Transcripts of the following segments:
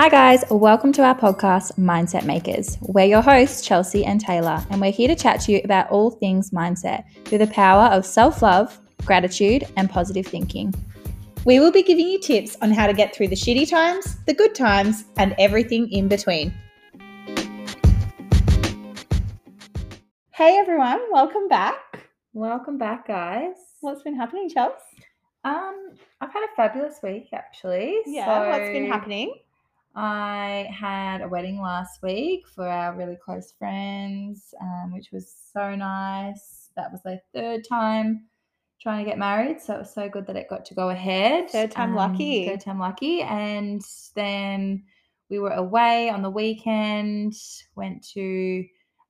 Hi, guys. Welcome to our podcast, Mindset Makers. We're your hosts, Chelsea and Taylor, and we're here to chat to you about all things mindset through the power of self love, gratitude, and positive thinking. We will be giving you tips on how to get through the shitty times, the good times, and everything in between. Hey everyone, welcome back. Welcome back, guys. What's been happening, Chelsea? Um, I've had a fabulous week actually. Yeah, what's been happening? I had a wedding last week for our really close friends, um, which was so nice. That was their third time trying to get married, so it was so good that it got to go ahead. Third time lucky. Third time lucky, and then we were away on the weekend. Went to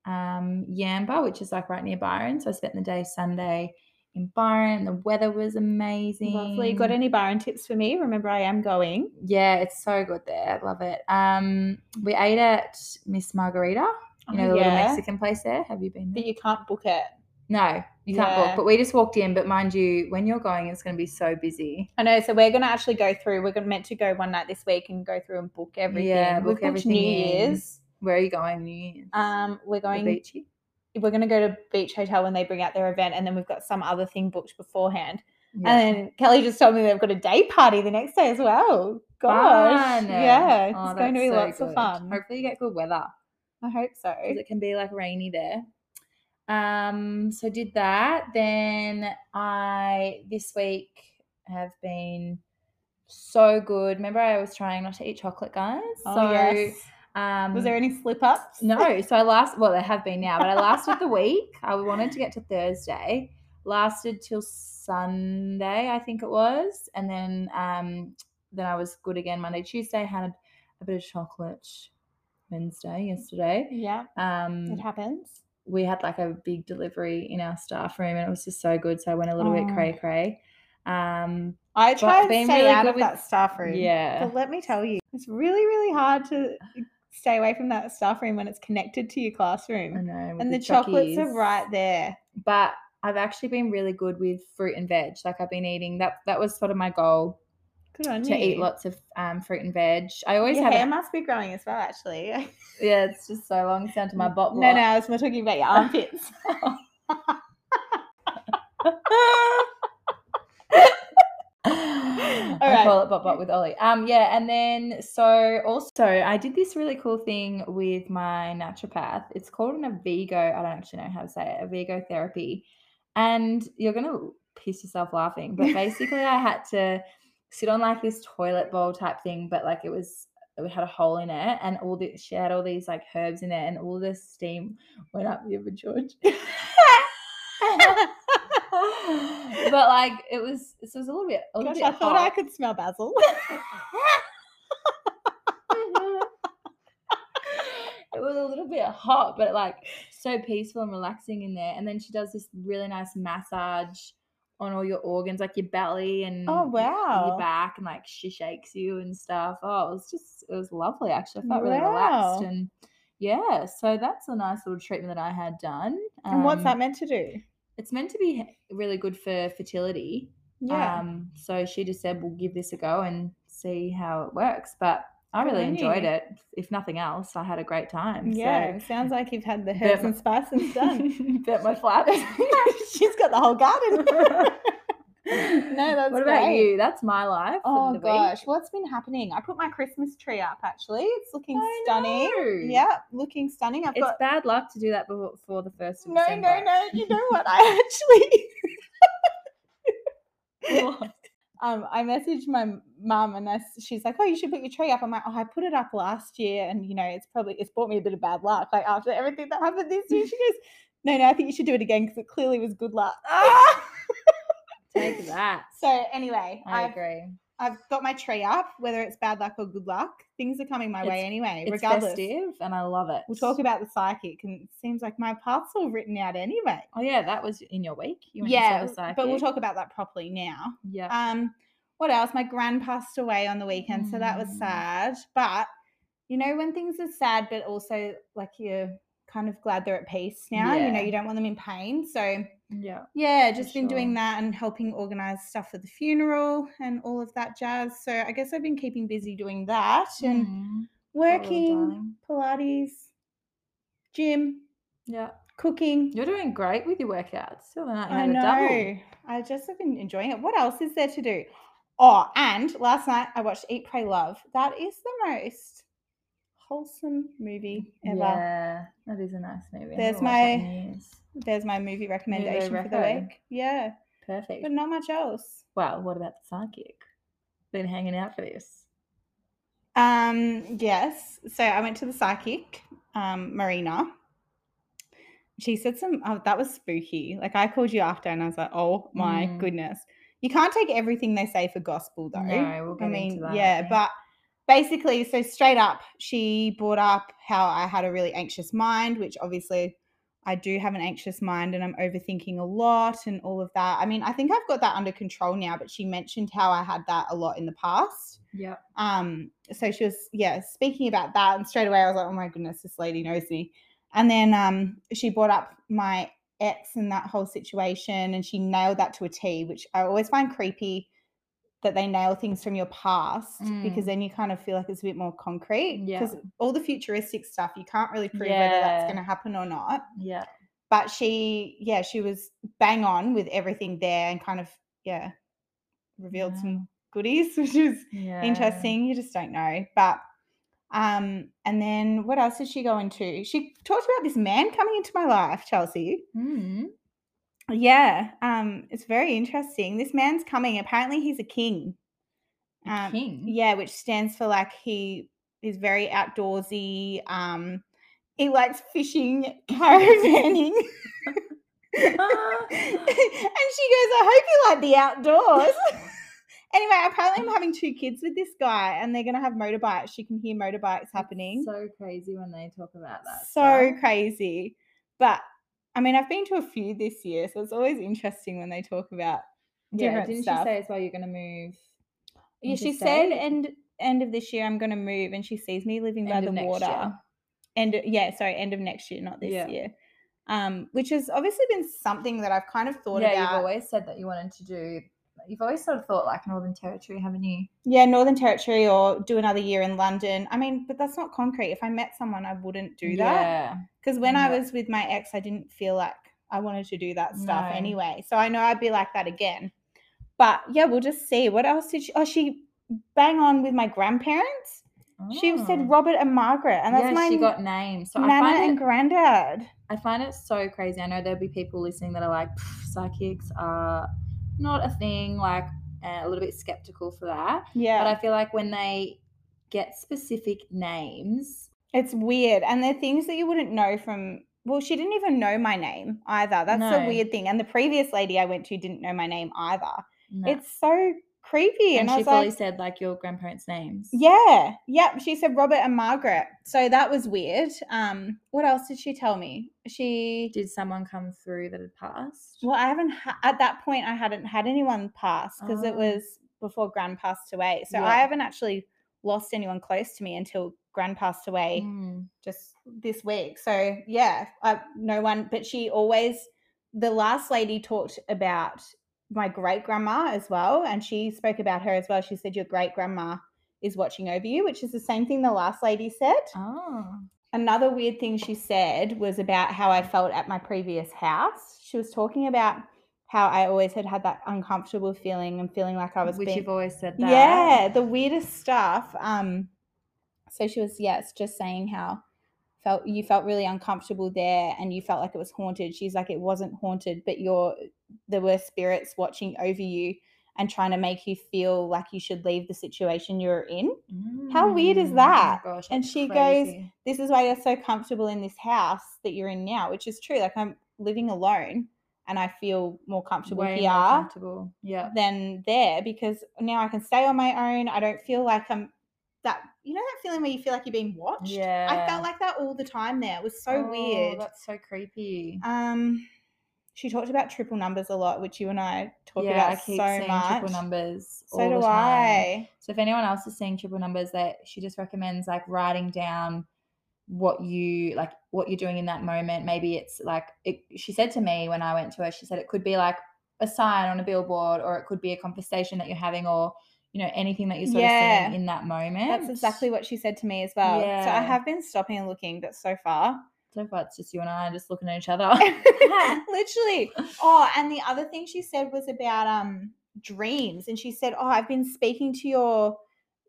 um, Yamba, which is like right near Byron. So I spent the day Sunday in Byron. The weather was amazing. Lovely. Got any Byron tips for me? Remember, I am going. Yeah, it's so good there. I love it. Um, we ate at Miss Margarita, you know, Oh, the little. Mexican place there. Have you been But you can't book it. No, you can't Yeah. book. But we just walked in. But mind you, when you're going, it's going to be so busy. I know. So we're going to actually go through. We're meant to go one night this week and go through and book everything. Yeah, book everything New in. Year's. Where are you going? New Year's? Um, we're The going. beachy? We're going to go to Beach Hotel when they bring out their event, and then we've got some other thing booked beforehand. Yeah. And then Kelly just told me they've got a day party the next day as well. Gosh, Fun. yeah, Oh, it's going to be so lots of fun. Hopefully, you get good weather. I hope so it can be like rainy there. Um, so did that. Then I this week have been so good. Remember, I was trying not to eat chocolate, guys. Oh, so yes. Um, Was there any slip ups? no? So I last well, there have been now, but I lasted the week. I wanted to get to Thursday, lasted till Sunday, I think it was, and then um, then I was good again Monday, Tuesday. Had a bit of chocolate Wednesday, yesterday. Yeah, Um, it happens. we had like a big delivery in our staff room and it was just so good. So I went a little bit Oh. cray cray. Um, I try and stay really out of with- that staff room. yeah. But let me tell you, it's really, really hard to stay away from that staff room when it's connected to your classroom. I know. And the, chocolates are right there. But I've actually been really good with fruit and veg. Like I've been eating that. That was sort of my goal Good on to you. eat lots of um, fruit and veg. I always have Your have. hair a- must be growing as well, actually. yeah, it's just so long. It's down to my bottom. No, no, I was more talking about your armpits. Call it bot bot with Ollie. Um, yeah, and then so also I did this really cool thing with my naturopath. It's called an Arvigo. I don't actually know how to say it. Arvigo therapy, and you're gonna piss yourself laughing. But basically, I had to sit on like this toilet bowl type thing, but like it was we had a hole in it, and all the she had all these like herbs in it, and all the steam went up the other George. but like it was, so it was a little bit. A little Gosh, bit I thought I could smell basil. it was a little bit hot, but like so peaceful and relaxing in there. And then she does this really nice massage on all your organs, like your belly and Oh, wow. your back, and like she shakes you and stuff. Oh, it was just it was lovely. Actually, I felt really relaxed and yeah. So that's a nice little treatment that I had done. and what's Um, that meant to do? It's meant to be really good for fertility. Yeah. Um, so she just said, we'll give this a go and see how it works. But I really enjoyed it. If nothing else, I had a great time. yeah, So sounds like you've had the herbs my- and spices done. Bet my flaps. She's got the whole garden. no, that's what about great. you? That's my life. Oh week. gosh, what's been happening? I put my Christmas tree up actually. It's looking I stunning. know. Yeah, looking stunning. I've It's got bad luck to do that before, the first of no, December. no, no. You know what? I actually What? um I messaged my mum and I, she's like, "Oh, you should put your tree up." I'm like, "Oh, I put it up last year, and you know, it's probably it's brought me a bit of bad luck. Like after everything that happened this year." She goes, "No, no, I think you should do it again because it clearly was good luck." Take that. so anyway, I I've agree. I've got my tree up. Whether it's bad luck or good luck, things are coming my way anyway. It's regardless, festive and I love it. we'll talk about the psychic, and it seems like my path's all written out anyway. Oh yeah, that was in your week. You went Yeah, but we'll talk about that properly now. Yeah. Um, what else? My gran passed away on the weekend, so that was Mm. sad. But you know, when things are sad, but also like you're kind of glad they're at peace now. You know, you don't want them in pain. So Yeah. yeah, just been doing that and helping organize stuff for the funeral and all of that jazz. So I guess I've been keeping busy doing that and Mm, working. Pilates, gym, Yeah. cooking. You're doing great with your workouts. Still the you I know. I just have been enjoying it. What else is there to do? Oh, and last night I watched Eat, Pray, Love. That is the most wholesome movie ever. Yeah, that is a nice movie. There's haven't watched that my-. There's my movie recommendation for the week. Yeah, Perfect. but not much else. Well, what about the psychic? Been hanging out for this. Um, yes. So I went to the psychic, um, Marina. She said some oh, that was spooky. Like I called you after and I was like, oh my Mm. goodness. You can't take everything they say for gospel though. No, we'll get I into mean, that, yeah, but basically, so straight up, she brought up how I had a really anxious mind, which obviously I do have an anxious mind and I'm overthinking a lot and all of that. I mean, I think I've got that under control now, but she mentioned how I had that a lot in the past. Yeah. Um, so she was, yeah, speaking about that, and straight away I was like, oh my goodness, this lady knows me. And then um, she brought up my ex and that whole situation, and she nailed that to a T, which I always find creepy that they nail things from your past because Mm. then you kind of feel like it's a bit more concrete. Yeah. Because all the futuristic stuff, you can't really prove whether that's going to happen or not. Yeah. But she, yeah, she was bang on with everything there and kind of, yeah, revealed Wow. some goodies, which is Yeah. interesting. You just don't know. But um, and then what else did she go into? She talked about this man coming into my life, Chelsea. Mm. Yeah, um, it's very interesting. This man's coming. Apparently, he's a king. A Um, king. Yeah, which stands for like he is very outdoorsy. Um, he likes fishing, caravanning. And she goes, I hope you like the outdoors. anyway, apparently I'm having two kids with this guy and they're gonna have motorbikes. She can hear motorbikes happening. So crazy when they talk about that. So stuff. crazy. But I mean I've been to a few this year, so it's always interesting when they talk about Yeah. Didn't stuff. she say as well you're going to move? yeah, she said end end of this year I'm gonna move and she sees me living by End the next water. year. End yeah, sorry, end of next year, not this Yeah. year. Um, which has obviously been something that I've kind of thought yeah, about. you've always said that you wanted to do. You've always sort of thought like Northern Territory, haven't you? Yeah, Northern Territory or do another year in London. I mean, but that's not concrete. If I met someone, I wouldn't do that. Yeah. Because when I was with my ex, I didn't feel like I wanted to do that stuff No. anyway. So I know I'd be like that again. But yeah, we'll just see. What else did she? Oh, she bang on with my grandparents. She Oh. said Robert and Margaret, and that's yeah, my she got names. So I nana find and it, granddad. I find it so crazy. I know there'll be people listening that are like, psychics are not a thing. Like uh, a little bit skeptical for that. Yeah, But I feel like when they get specific names, it's weird, and they're things that you wouldn't know from. Well, she didn't even know my name either. That's the No. weird thing. And the previous lady I went to didn't know my name either. no. It's so creepy. and And, she fully like, said like your grandparents' names. yeah, yep. She said Robert and Margaret. So that was weird. Um, what else did she tell me? She, Did someone come through that had passed? well, I haven't, ha- at that point, I hadn't had anyone pass because it Oh. was before Gran passed away. So Yeah. I haven't actually lost anyone close to me until Gran passed away Mm. just this week. So yeah, I, no one, but she always, the last lady talked about my great grandma as well. And she spoke about her as well. She said, Your great grandma is watching over you, which is the same thing the last lady said. Oh. Another weird thing she said was about how I felt at my previous house. She was talking about how I always had had that uncomfortable feeling and feeling like I was Which being you've always said that. yeah, the weirdest stuff. Um, so she was yes, just saying how felt you felt really uncomfortable there and you felt like it was haunted. She's like it wasn't haunted, but you're there were spirits watching over you and trying to make you feel like you should leave the situation you're in. How weird is Mm, oh that? gosh, And she goes. This is why you're so comfortable in this house that you're in now, which is true. Like I'm living alone and I feel more comfortable Way here more comfortable. Yeah. than there because now I can stay on my own. I don't feel like I'm that you know that feeling where you feel like you're being watched? Yeah. I felt like that all the time there. It was so Oh, weird. That's so creepy. Um she talked about triple numbers a lot, which you and I talk yeah, about I keep so seeing much. triple numbers. So do the time. I. So if anyone else is seeing triple numbers, that she just recommends like writing down what you like what you're doing in that moment maybe it's like it, she said to me when i went to her she said it could be like a sign on a billboard or it could be a conversation that you're having or you know anything that you're sort Yeah. of seeing in that moment That's exactly what she said to me as well. So I have been stopping and looking, but so far, so far it's just you and i just looking at each other literally. Oh, and the other thing she said was about um dreams, and she said, "Oh, I've been speaking to your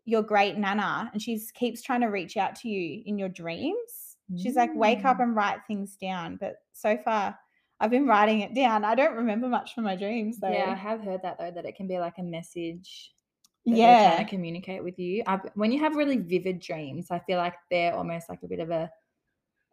your great nana, and she keeps trying to reach out to you in your dreams." She's like, "Wake up Mm. and write things down." But so far, I've been writing it down. I don't remember much from my dreams though. yeah i have heard that though that it can be like a message yeah. trying to communicate with you. I've, when you have really vivid dreams, I feel like they're almost like a bit of a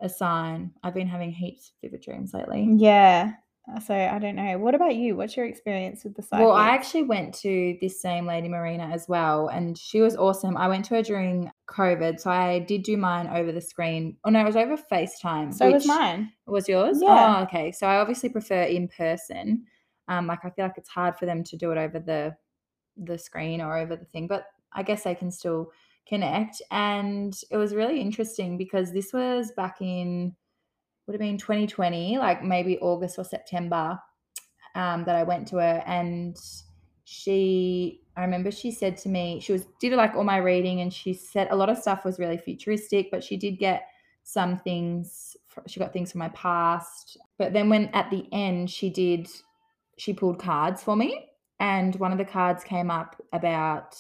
a sign. I've been having heaps of vivid dreams lately. Yeah. Uh, So I don't know. What about you? What's your experience with the psychic? Well, I actually went to this same lady Marina as well, and she was awesome. I went to her during COVID, so I did do mine over the screen. Oh no, it was over FaceTime. so was mine. Was yours? Yeah. Oh, okay. So I obviously prefer in person. Um, like I feel like it's hard for them to do it over the the screen or over the thing, but I guess they can still connect. And it was really interesting because this was back in would have been 2020, like maybe August or September, um, that I went to her and she I remember she said to me, she was did like all my reading and she said a lot of stuff was really futuristic, but she did get some things she got things from my past. But then when at the end she did she pulled cards for me and one of the cards came up about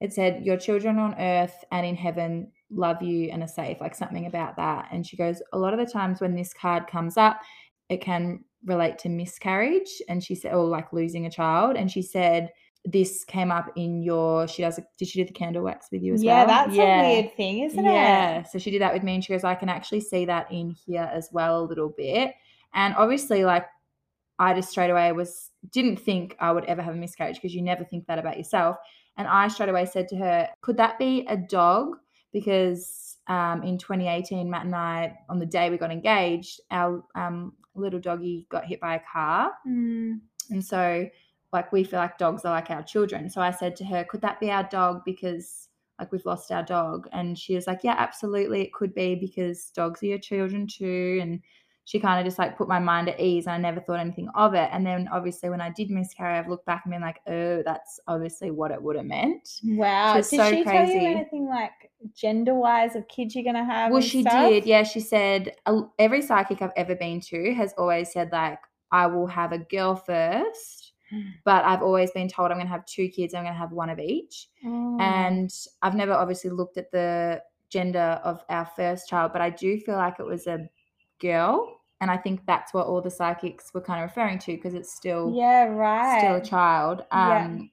it said your children on earth and in heaven love you and are safe like something about that and she goes a lot of the times when this card comes up it can relate to miscarriage and she said or like losing a child and she said this came up in your she does a, did she do the candle wax with you as well. yeah, well that's a weird thing, isn't yeah, it? Yeah. So she did that with me, and she goes, I can actually see that in here as well a little bit. And obviously, like, I just straight away was didn't think I would ever have a miscarriage because you never think that about yourself. And I straight away said to her, Could that be a dog? Because um, in 2018, Matt and I, on the day we got engaged, our um, little doggy got hit by a car. Mm. And so, like, we feel like dogs are like our children. So I said to her, could that be our dog? Because, like, we've lost our dog. And she was like, yeah, absolutely. It could be because dogs are your children too. And she kind of just like put my mind at ease. And I never thought anything of it. And then, obviously, when I did miscarry, I've looked back and been like, oh, that's obviously what it would have meant. Wow. Did so she tell you anything like gender wise of kids you're gonna have? Well, she stuff? did. Yeah, she said every psychic I've ever been to has always said, like, I will have a girl first. But I've always been told I'm going to have two kids. I'm going to have one of each. Oh. And I've never obviously looked at the gender of our first child, but I do feel like it was a girl. And I think that's what all the psychics were kind of referring to because it's still yeah, right. still a child. Yeah. Um,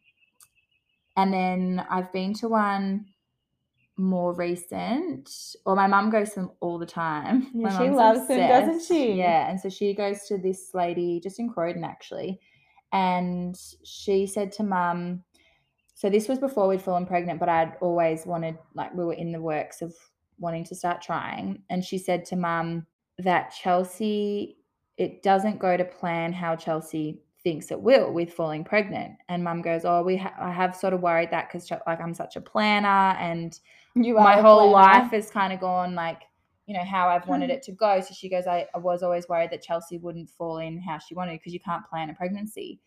And then I've been to one more recent, or my mum goes to them all the time. Yeah, she loves them, doesn't she? Yeah, and so she goes to this lady just in Croydon actually, and she said to mum, so this was before we'd fallen pregnant, but I'd always wanted, like, we were in the works of wanting to start trying, and she said to mum that Chelsea, it doesn't go to plan how Chelsea thinks it will with falling pregnant. And mum goes, oh, we ha- I have sort of worried that because like I'm such a planner and You my whole life has kind of gone like you know how I've wanted it to go. So she goes, I, I was always worried that Chelsea wouldn't fall in how she wanted because you can't plan a pregnancy.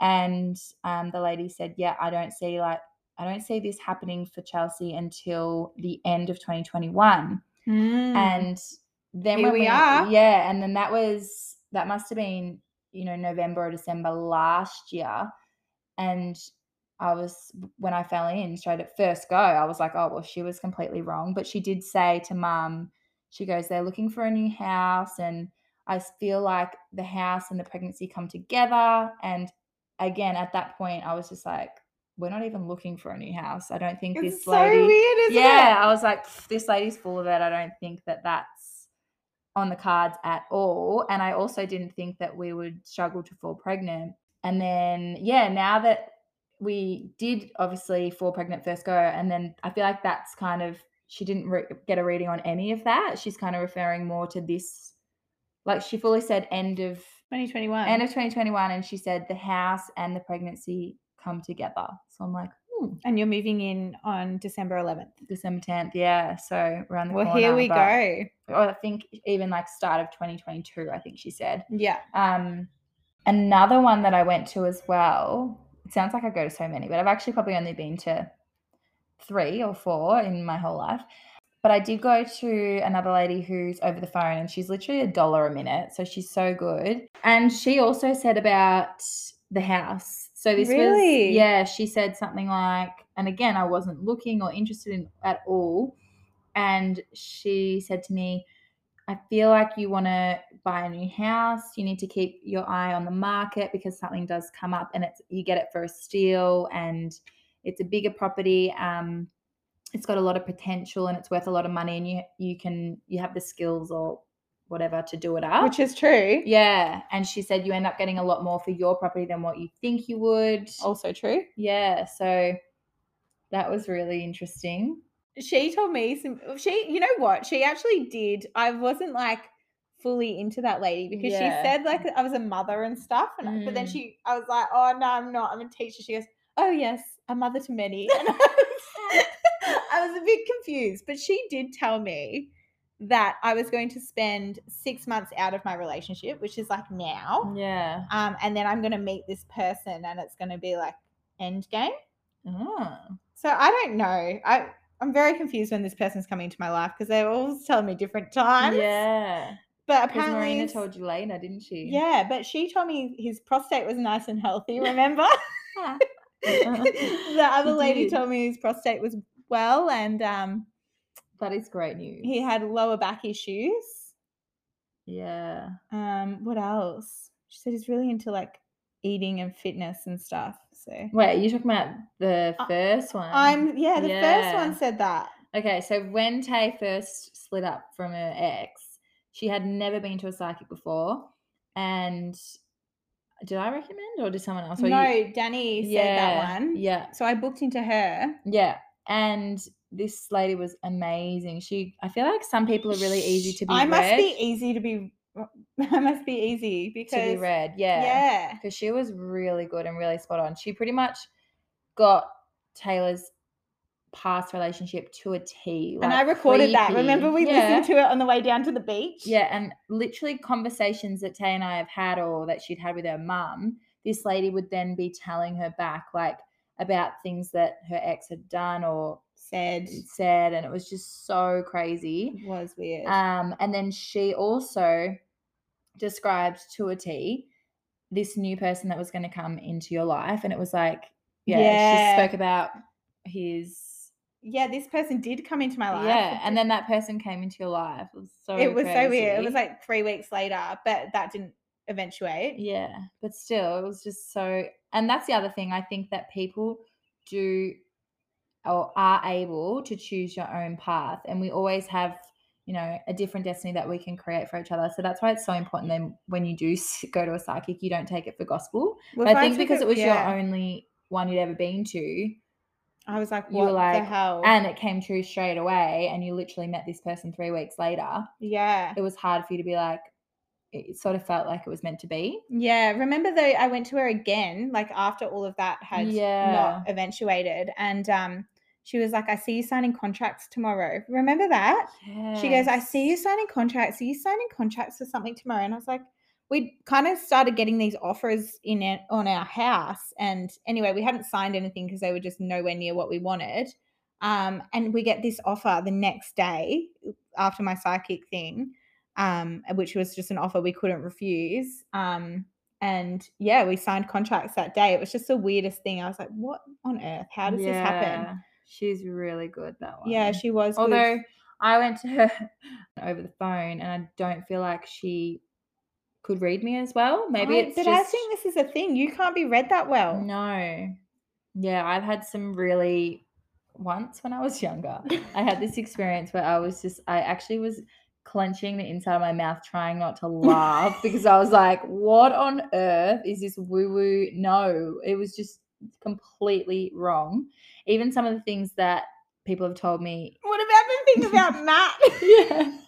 And um, the lady said, yeah, I don't see like I don't see this happening for Chelsea until the end of 2021 Mm. and then Here when we are. yeah and then that was that must have been you know november or december last year and i was when i fell in straight at first go i was like oh well she was completely wrong but she did say to mum she goes they're looking for a new house and i feel like the house and the pregnancy come together and again at that point i was just like we're not even looking for a new house i don't think it's this so lady weird, isn't yeah, it? I was like, this lady's full of it. I don't think that that's on the cards at all. And I also didn't think that we would struggle to fall pregnant. And then, yeah, now that we did obviously fall pregnant first go, and then I feel like that's kind of, she didn't re- get a reading on any of that. She's kind of referring more to this, like she fully said end of 2021. end of 2021 and she said the house and the pregnancy come together so i'm like. And you're moving in on December 11th. December 10th. Yeah. So around the Well, corner. here we go. Or I think even like start of 2022, I think she said. Yeah. Um, another one that I went to as well. It sounds like I go to so many, but I've actually probably only been to three or four in my whole life. But I did go to another lady who's over the phone and she's literally a dollar a minute. So she's so good. And she also said about the house. So this Really? was, yeah, she said something like, and again, I wasn't looking or interested in at all. And she said to me, I feel like you want to buy a new house. You need to keep your eye on the market because something does come up and it's you get it for a steal and it's a bigger property. Um, it's got a lot of potential and it's worth a lot of money and you you can you have the skills or whatever to do it up. Which is true. yeah, and she said you end up getting a lot more for your property than what you think you would. Also true. Yeah, so that was really interesting. She told me some she you know what? She actually did. I wasn't like fully into that lady because Yeah. she said like I was a mother and stuff. And I- but then Mm. she I was like, oh no, I'm not. I'm a teacher. She goes, Oh yes, a mother to many. And I was, I was a bit confused, but she did tell me that I was going to spend six months out of my relationship, which is like now. Yeah. Um, and then I'm gonna meet this person and it's gonna be like end game. Oh. So I don't know. I I'm very confused when this person's coming into my life because they're always telling me different times. Yeah. But apparently, Marina told you didn't she? yeah, but she told me his prostate was nice and healthy. Remember? the other lady told me his prostate was well, and um, That is great news. he had lower back issues. Yeah. Um, what else? She said he's really into like eating and fitness and stuff. So Wait, you talking about the I- first one? I'm yeah. The first one said that. Okay, so when Tay first split up from her ex, she had never been to a psychic before. And did I recommend or did someone else? Or no, you- Danny said yeah, that one. Yeah. So I booked into her. Yeah. And this lady was amazing. She I feel like some people are really easy to be I must be easy to be. I must be easy because to be read. Yeah. Yeah. because she was really good and really spot on. She pretty much got Taylor's past relationship to a T. and I like, recorded that. Remember we yeah. listened to it on the way down to the beach? Yeah, and literally conversations that Tay and I have had or that she'd had with her mum, this lady would then be telling her back like about things that her ex had done or Said said, and it was just so crazy. it was weird. Um, and then she also described to a T this new person that was going to come into your life, and it was like, yeah, Yeah. she spoke about his. yeah, this person did come into my life. Yeah, and then that person came into your life. It was so. it was so weird. It was like three weeks later, but that didn't eventuate. Yeah, but still, it was just so. And that's the other thing. I think that people do or are able to choose your own path, and we always have, you know, a different destiny that we can create for each other. So that's why it's so important. Then when you do go to a psychic, you don't take it for gospel. Well, But I think took because it was yeah, your only one you'd ever been to, I was like, you were what the like- hell? and it came true straight away, and you literally met this person three weeks later. yeah. It was hard for you to be like. It sort of felt like it was meant to be. Yeah, remember though I went to her again, like after all of that had Yeah. not eventuated, and um, she was like, "I see you signing contracts tomorrow." Remember that? She goes, "I see you signing contracts. Are you signing contracts for something tomorrow?" And I was like, "We kind of started getting these offers in it on our house, and anyway, we hadn't signed anything because they were just nowhere near what we wanted." Um, and we get this offer the next day after my psychic thing, um, which was just an offer we couldn't refuse. Um, and yeah, we signed contracts that day. It was just the weirdest thing. I was like, "What on earth? How does this happen?" She's really good that one. Yeah, she was. good. Although I went to her over the phone and I don't feel like she could read me as well. Maybe I- it's but just I think this is a thing. You can't be read that well. no. Yeah, I've had some really once when I was younger. I had this experience where I was just I actually was clenching the inside of my mouth trying not to laugh because I was like, what on earth is this woo woo? No, it was just completely wrong. Even some of the things that people have told me What about the thing about Matt? yeah.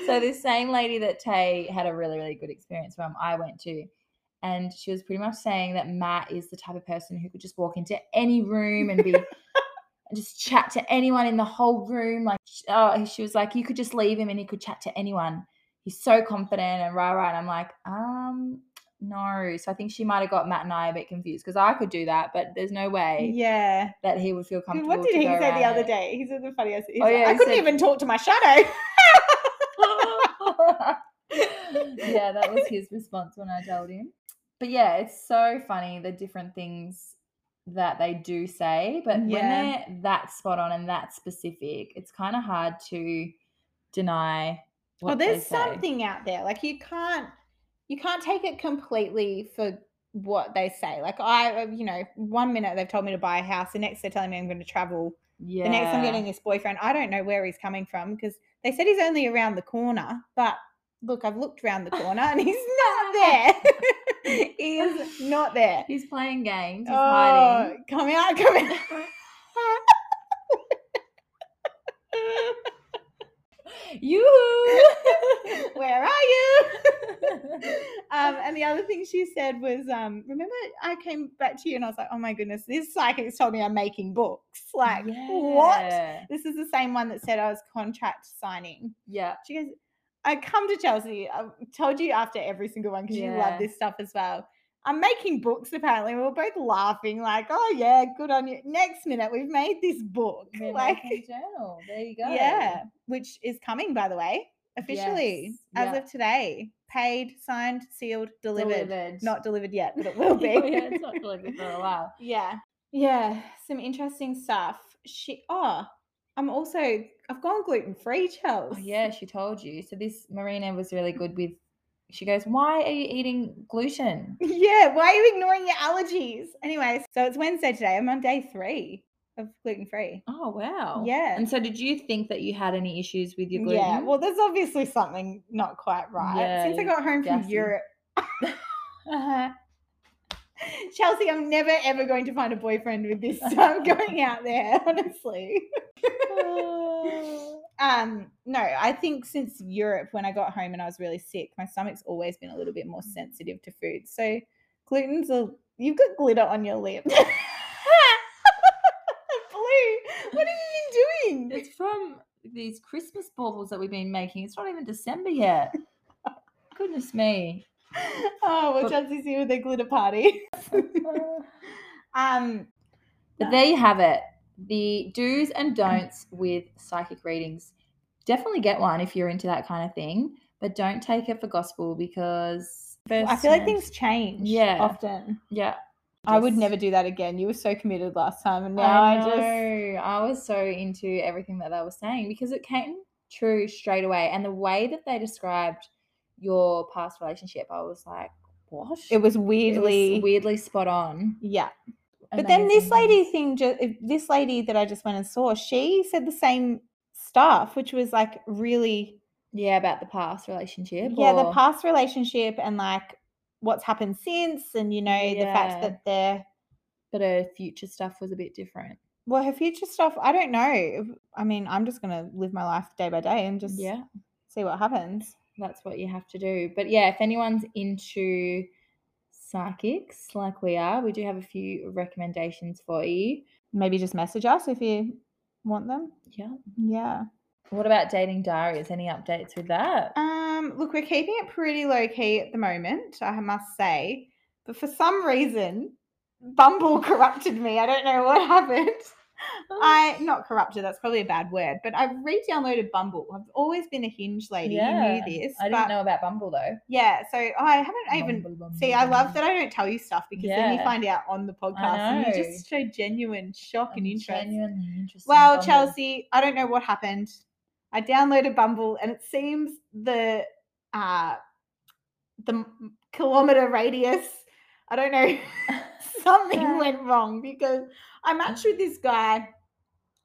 so this same lady that Tay had a really, really good experience from, I went to, and she was pretty much saying that Matt is the type of person who could just walk into any room and be and just chat to anyone in the whole room. Like, oh, she was like, you could just leave him and he could chat to anyone. He's so confident and rah rah. And I'm like, um, no. So I think she might have got Matt and I a bit confused because I could do that, but there's no way Yeah. that he would feel comfortable. What did he say the other it. day? He said the funniest. Oh, yeah, I couldn't said- even talk to my shadow. yeah, that was his response when I told him. But yeah, it's so funny the different things that they do say. But when they're that spot on and that specific, it's kind of hard to deny. Oh, what well, they there's something out there. Like you can't you can't take it completely for what they say. Like I, uh, you know, one minute they've told me to buy a house, the next they're telling me I'm going to travel. Yeah. The next I'm getting this boyfriend. I don't know where he's coming from because they said he's only around the corner. But look, I've looked around the corner and he's not there. he is not there. He's playing games. He's Oh, hiding. come out, come out. You. Where are you? um, and the other thing she said was, um, remember I came back to you and I was like, oh my goodness, this psychic's told me I'm making books. Like, what? This is the same one that said I was contract signing. Yeah. She goes, I come to Chelsea. I told you after every single one because you love this stuff as well. I'm making books apparently. We were both laughing, like, oh yeah, good on you. Next minute, we've made this book. We're like, journal. There you go. yeah, which is coming, by the way, officially Yes, as yeah. of today. Paid, signed, sealed, delivered. Delivered. Not delivered yet, but it will be. oh, yeah, it's not delivered for a while. yeah. Yeah. Some interesting stuff. She oh, I'm also I've gone gluten free, oh, Chels. Oh, yeah, she told you. So this Marina was really good with. She goes, "Why are you eating gluten?" Yeah. Why are you ignoring your allergies? Anyways, so it's Wednesday today. I'm on day three of gluten free. Oh wow. Yeah. And so, did you think that you had any issues with your gluten? Yeah, well, there's obviously something not quite right. Since I got home from. Europe, Chelsea, I'm never ever going to find a boyfriend with this. So I'm going out there, honestly. um, no, I think since Europe, when I got home and I was really sick, my stomach's always been a little bit more sensitive to food. So gluten's a you've got glitter on your lip. Blue, what have you been doing? it's from these Christmas baubles that we've been making. It's not even December yet. Goodness me. Oh, well, But- here with their glitter party. um, But there you have it. The do's and don'ts with psychic readings. Definitely get one if you're into that kind of thing, but don't take it for gospel because I feel like things change. Yeah. often. Yeah, I would never do that again. You were so committed last time, and now I, I just I was so into everything that they were saying because it came true straight away, and the way that they described your past relationship, I was like, "What?" it was It was weirdly weirdly spot on. yeah. But then this lady thing, ju- uh, this lady that I just went and saw, she said the same stuff, which was like really yeah, about the past relationship. yeah, the past relationship and like what's happened since, and you know the fact that they're but her future stuff was a bit different. well, her future stuff. I don't know. I mean, I'm just gonna live my life day by day and just Yeah, see what happens. that's what you have to do. But yeah, if anyone's into psychics like we are, we do have a few recommendations for you. Maybe just message us if you want them. Yeah. Yeah. What about dating diaries? Any updates with that? Um, look, we're keeping it pretty low key at the moment, I must say. But for some reason, Bumble corrupted me. I don't know what happened. I not corrupted, that's probably a bad word, but I re-downloaded Bumble. I've always been a hinge lady. You knew this. I didn't know about Bumble though. Yeah, so I haven't even Bumble, Bumble, see, I love that I don't tell you stuff because then you find out on the podcast and you just show genuine shock and I'm interest. Genuinely interested. Well, Bumble. Chelsea, I don't know what happened. I downloaded Bumble, and it seems the uh, the kilometer radius. I don't know. something Yeah. went wrong because I matched with this guy.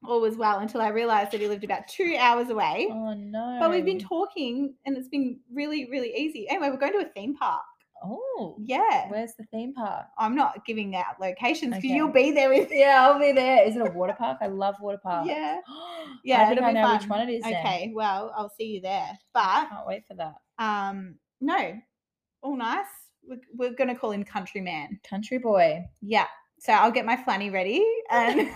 All was well until I realized that he lived about two hours away. Oh no. But we've been talking, and it's been really, really easy. Anyway, we're going to a theme park. Oh. Yeah, Where's the theme park? I'm not giving out locations because Okay. you'll be there with. Yeah, I'll be there. Is it a water park? I love water parks. Yeah. I Yeah, think it'll I know fun. which one it is. then. Okay, well, I'll see you there. But Can't wait for that. um, no, all nice. we're, we're gonna call him Countryman. Country boy. Yeah. So I'll get my flanny ready and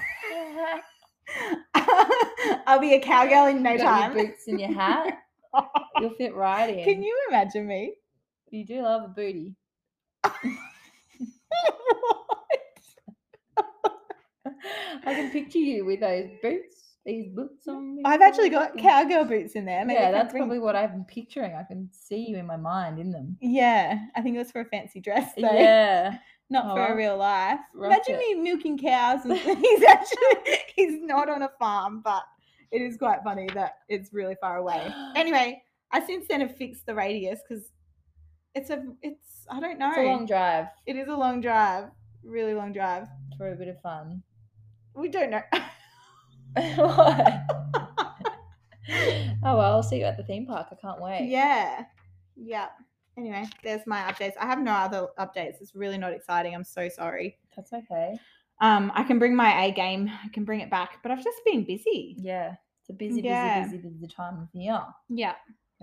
I'll be a cowgirl in no time. boots and your hat. You'll fit right in. Can you imagine me? You do love a booty. I can picture you with those boots, these boots on. I've actually got cowgirl boots in there. Maybe Yeah, that's bring- probably what I'm picturing. I can see you in my mind in them. Yeah, I think it was for a fancy dress though. Yeah. not Oh, for well, real life. Imagine it. me milking cows. And he's actually he's not on a farm, but it is quite funny that it's really far away. Anyway, I since then have fixed the radius because it's a it's I don't know. It's a long drive It is a long drive, really long drive. for a bit of fun. We don't know. Oh well, I'll see you at the theme park. I can't wait. yeah, yeah. Anyway, there's my updates. I have no other updates. It's really not exciting. I'm so sorry. That's okay. Um, I can bring my A game. I can bring it back, but I've just been busy. Yeah. It's a busy, Yeah. busy, busy, busy time of year. Yeah,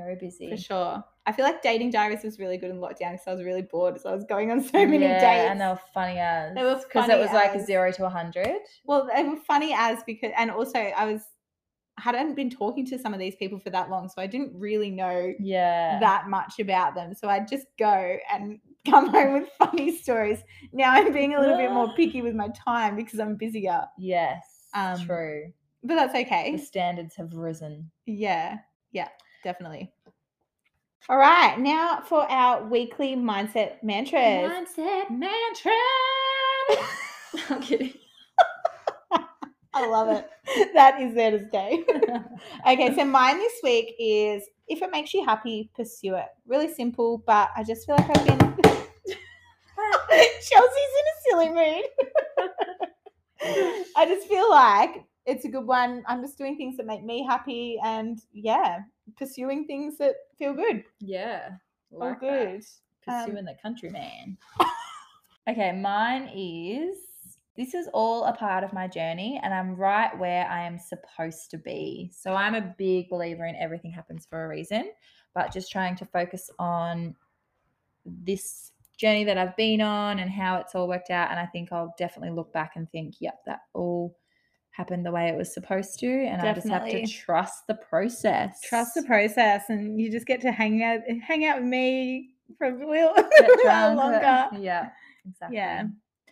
Very busy. for sure. I feel like dating diaries was really good in lockdown because I was really bored, so I was going on so many yeah, dates. and they were funny as. They were because it was like as. zero to a hundred. Well, they were funny as because, and also I was hadn't been talking to some of these people for that long, so I didn't really know Yeah. that much about them. So I'd just go and come home with funny stories. Now I'm being a little bit more picky with my time because I'm busier, Yes. Um, true. but that's okay. The standards have risen. Yeah, yeah, definitely. All right, now for our weekly mindset mantras. Mindset mantra. I'm kidding. I love it. that is there to stay. okay, so mine this week is if it makes you happy, pursue it. Really simple, but I just feel like I've been. Chelsea's in a silly mood. I just feel like it's a good one. I'm just doing things that make me happy and yeah, pursuing things that feel good. Yeah. All Like that. good. Um, Pursuing the country man. okay, mine is this is all a part of my journey and I'm right where I am supposed to be. So I'm a big believer in everything happens for a reason, but just trying to focus on this journey that I've been on and how it's all worked out. And I think I'll definitely look back and think, yep, that all happened the way it was supposed to. And I just have to trust the process. Trust the process and you just get to hang out hang out with me for a little, while drunk, uh, longer. Yeah, exactly. Yeah,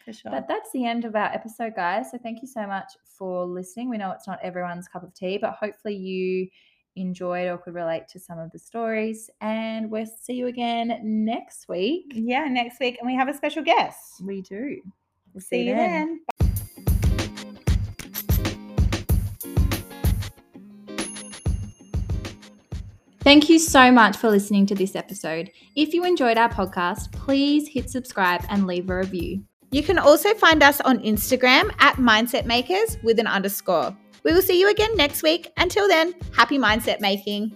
for sure. But that's the end of our episode, guys. So thank you so much for listening. We know it's not everyone's cup of tea, but hopefully you enjoyed or could relate to some of the stories. And we'll see you again next week. yeah, next week and we have a special guest. We do. We'll See you then. Thank you so much for listening to this episode. If you enjoyed our podcast, please hit subscribe and leave a review. You can also find us on Instagram at Mindset Makers with an underscore. We will see you again next week. Until then, happy mindset making.